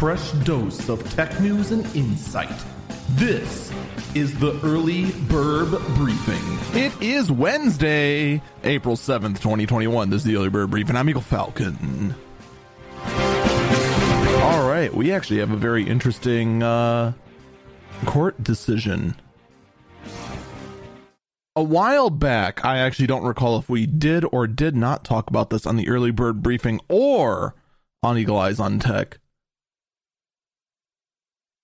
fresh dose of tech news and insight. This is the Early Bird Briefing. It is Wednesday, April 7th, 2021. This is the Early Bird Briefing. I'm Eagle Falcon. All right, we actually have a very interesting uh, court decision. A while back, I actually don't recall if we did or did not talk about this on the Early Bird Briefing or on Eagle Eyes on Tech.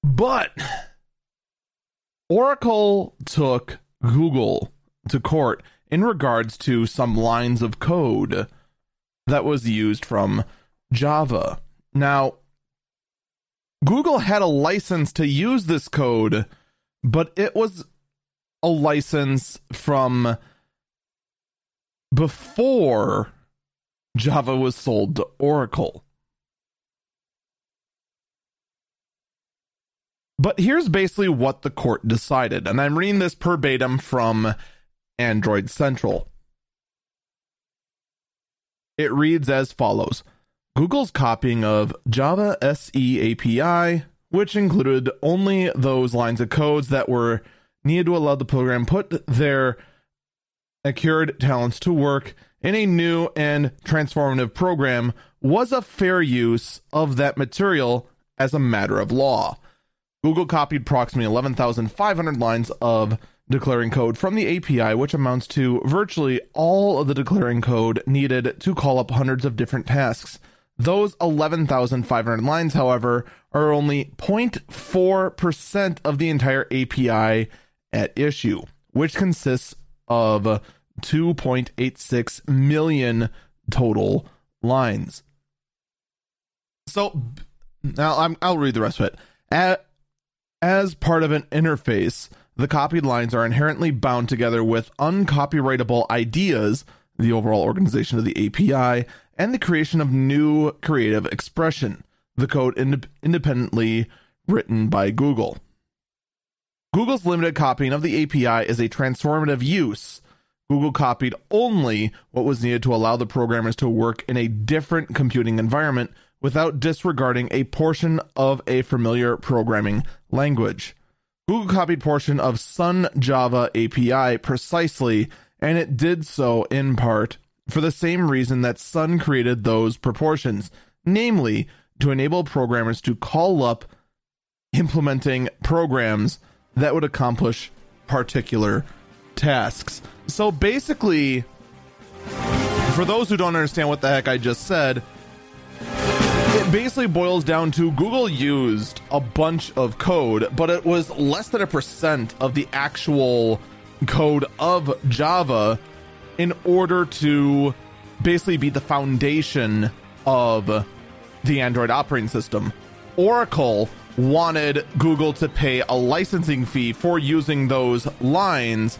But Oracle took Google to court in regards to some lines of code that was used from Java. Now, Google had a license to use this code, but it was a license from before Java was sold to Oracle. But here's basically what the court decided, and I'm reading this verbatim from Android Central. It reads as follows Google's copying of Java SE API, which included only those lines of codes that were needed to allow the program put their acquired talents to work in a new and transformative program, was a fair use of that material as a matter of law. Google copied approximately 11,500 lines of declaring code from the API, which amounts to virtually all of the declaring code needed to call up hundreds of different tasks. Those 11,500 lines, however, are only 0.4% of the entire API at issue, which consists of 2.86 million total lines. So now I'm, I'll read the rest of it. At, as part of an interface, the copied lines are inherently bound together with uncopyrightable ideas, the overall organization of the API, and the creation of new creative expression, the code ind- independently written by Google. Google's limited copying of the API is a transformative use. Google copied only what was needed to allow the programmers to work in a different computing environment without disregarding a portion of a familiar programming language. Google copied portion of Sun Java API precisely, and it did so in part for the same reason that Sun created those proportions, namely to enable programmers to call up implementing programs that would accomplish particular tasks. So basically, for those who don't understand what the heck I just said, it basically boils down to Google used a bunch of code, but it was less than a percent of the actual code of Java in order to basically be the foundation of the Android operating system. Oracle wanted Google to pay a licensing fee for using those lines,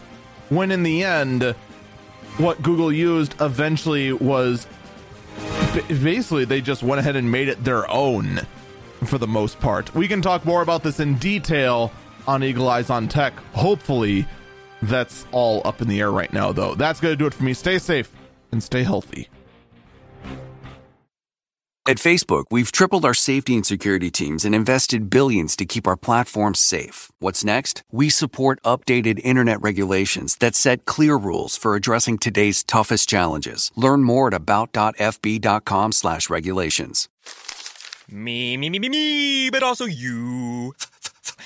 when in the end, what Google used eventually was basically they just went ahead and made it their own for the most part. We can talk more about this in detail on Eagle Eyes on Tech. Hopefully, that's all up in the air right now, though. That's going to do it for me. Stay safe and stay healthy. At Facebook, we've tripled our safety and security teams and invested billions to keep our platforms safe. What's next? We support updated internet regulations that set clear rules for addressing today's toughest challenges. Learn more at about.fb.com slash regulations. Me, me, me, me, me, but also you.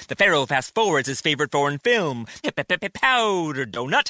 The Pharaoh fast forwards his favorite foreign film, Powder Donut.